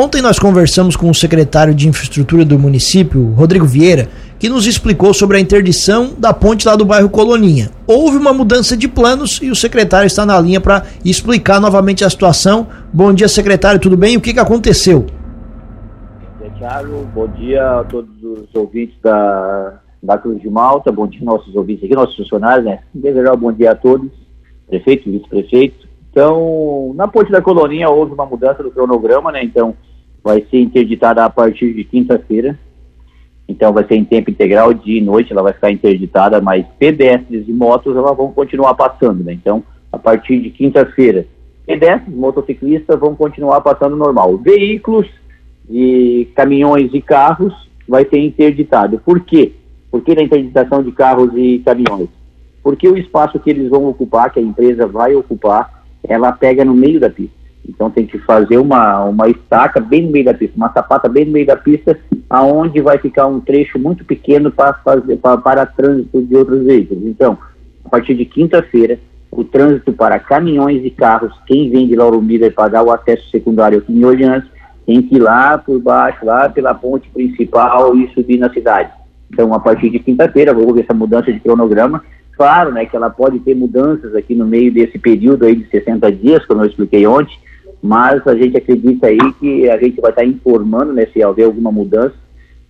Ontem nós conversamos com o secretário de Infraestrutura do município, Rodrigo Vieira, que nos explicou sobre a interdição da ponte lá do bairro Coloninha. Houve uma mudança de planos e o secretário está na linha para explicar novamente a situação. Bom dia, secretário, tudo bem? O que, que aconteceu? Tiago, bom dia a todos os ouvintes da, da Cruz de Malta, bom dia nossos ouvintes aqui, nossos funcionários, né? Desejar bom dia a todos, prefeito, vice-prefeito. Então, na ponte da Coloninha houve uma mudança do cronograma, né? Então, vai ser interditada a partir de quinta-feira. Então, vai ser em tempo integral, dia e noite, ela vai ficar interditada, mas pedestres e motos elas vão continuar passando, né? Então, a partir de quinta-feira, pedestres, motociclistas vão continuar passando normal. Veículos de caminhões e carros vai ser interditado. Por quê? Por que da interditação de carros e caminhões? Porque o espaço que eles vão ocupar, que a empresa vai ocupar, ela pega no meio da pista. Então tem que fazer uma, uma estaca bem no meio da pista, uma sapata bem no meio da pista, aonde vai ficar um trecho muito pequeno para fazer para, para trânsito de outros veículos. Então, a partir de quinta-feira, o trânsito para caminhões e carros, quem vem de Lauro Miller e pagar o acesso secundário aqui em Orleans, tem que ir lá por baixo, lá pela ponte principal e subir na cidade. Então, a partir de quinta-feira, vou ver essa mudança de cronograma. Claro, né, que ela pode ter mudanças aqui no meio desse período aí de 60 dias, como eu expliquei ontem, mas a gente acredita aí que a gente vai estar informando, né, se houver alguma mudança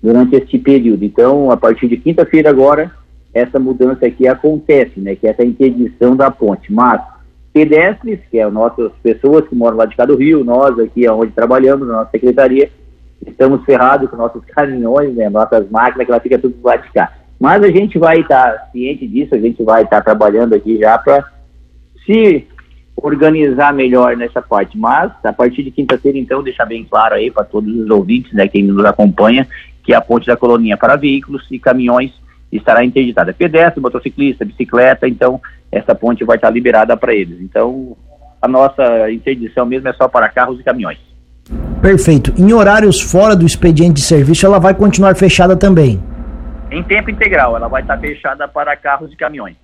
durante este período. Então, a partir de quinta-feira agora, essa mudança aqui acontece, né, que é essa interdição da ponte. Mas pedestres, que é nossas pessoas que moram lá de cá do Rio, nós aqui onde trabalhamos, na nossa secretaria, estamos ferrados com nossos caminhões, né, nossas máquinas, que ela fica tudo lá de cá. Mas a gente vai estar ciente disso, a gente vai estar trabalhando aqui já para se organizar melhor nessa parte. Mas, a partir de quinta-feira, então, deixar bem claro aí para todos os ouvintes, né, quem nos acompanha, que a ponte da Colonia para veículos e caminhões estará interditada. Pedestre, motociclista, bicicleta, então essa ponte vai estar liberada para eles. Então, a nossa interdição mesmo é só para carros e caminhões. Perfeito. Em horários fora do expediente de serviço, ela vai continuar fechada também? Em tempo integral, ela vai estar fechada para carros e caminhões.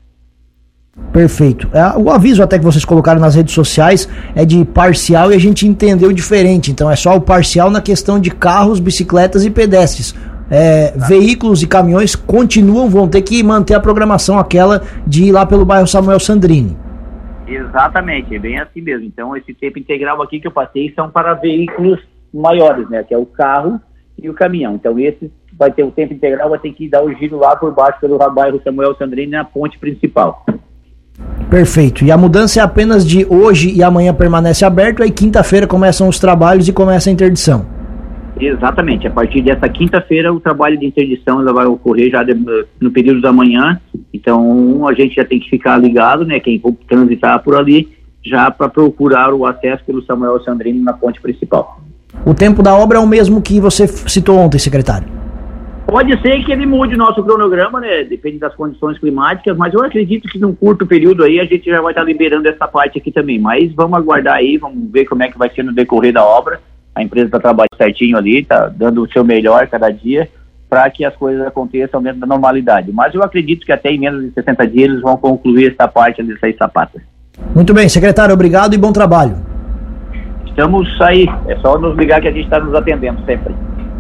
Perfeito. É, o aviso até que vocês colocaram nas redes sociais é de parcial e a gente entendeu diferente. Então é só o parcial na questão de carros, bicicletas e pedestres é, veículos e caminhões continuam, vão ter que manter a programação aquela de ir lá pelo bairro Samuel Sandrini. Exatamente, é bem assim mesmo. Então, esse tempo integral aqui que eu passei são para veículos maiores, né? Que é o carro e o caminhão. Então, esse vai ter o tempo integral, vai ter que dar o giro lá por baixo pelo bairro Samuel Sandrini na ponte principal. Perfeito. E a mudança é apenas de hoje e amanhã permanece aberto, aí quinta-feira começam os trabalhos e começa a interdição. Exatamente. A partir dessa quinta-feira, o trabalho de interdição vai ocorrer já no período da manhã. Então, a gente já tem que ficar ligado, né? Quem for transitar por ali, já para procurar o acesso pelo Samuel Sandrino na ponte principal. O tempo da obra é o mesmo que você citou ontem, secretário? Pode ser que ele mude o nosso cronograma, né? Depende das condições climáticas, mas eu acredito que num curto período aí a gente já vai estar liberando essa parte aqui também. Mas vamos aguardar aí, vamos ver como é que vai ser no decorrer da obra a empresa está trabalhando certinho ali, está dando o seu melhor cada dia para que as coisas aconteçam dentro da normalidade. Mas eu acredito que até em menos de 60 dias eles vão concluir essa parte das seis sapatas. Muito bem, secretário, obrigado e bom trabalho. Estamos aí, é só nos ligar que a gente está nos atendendo sempre.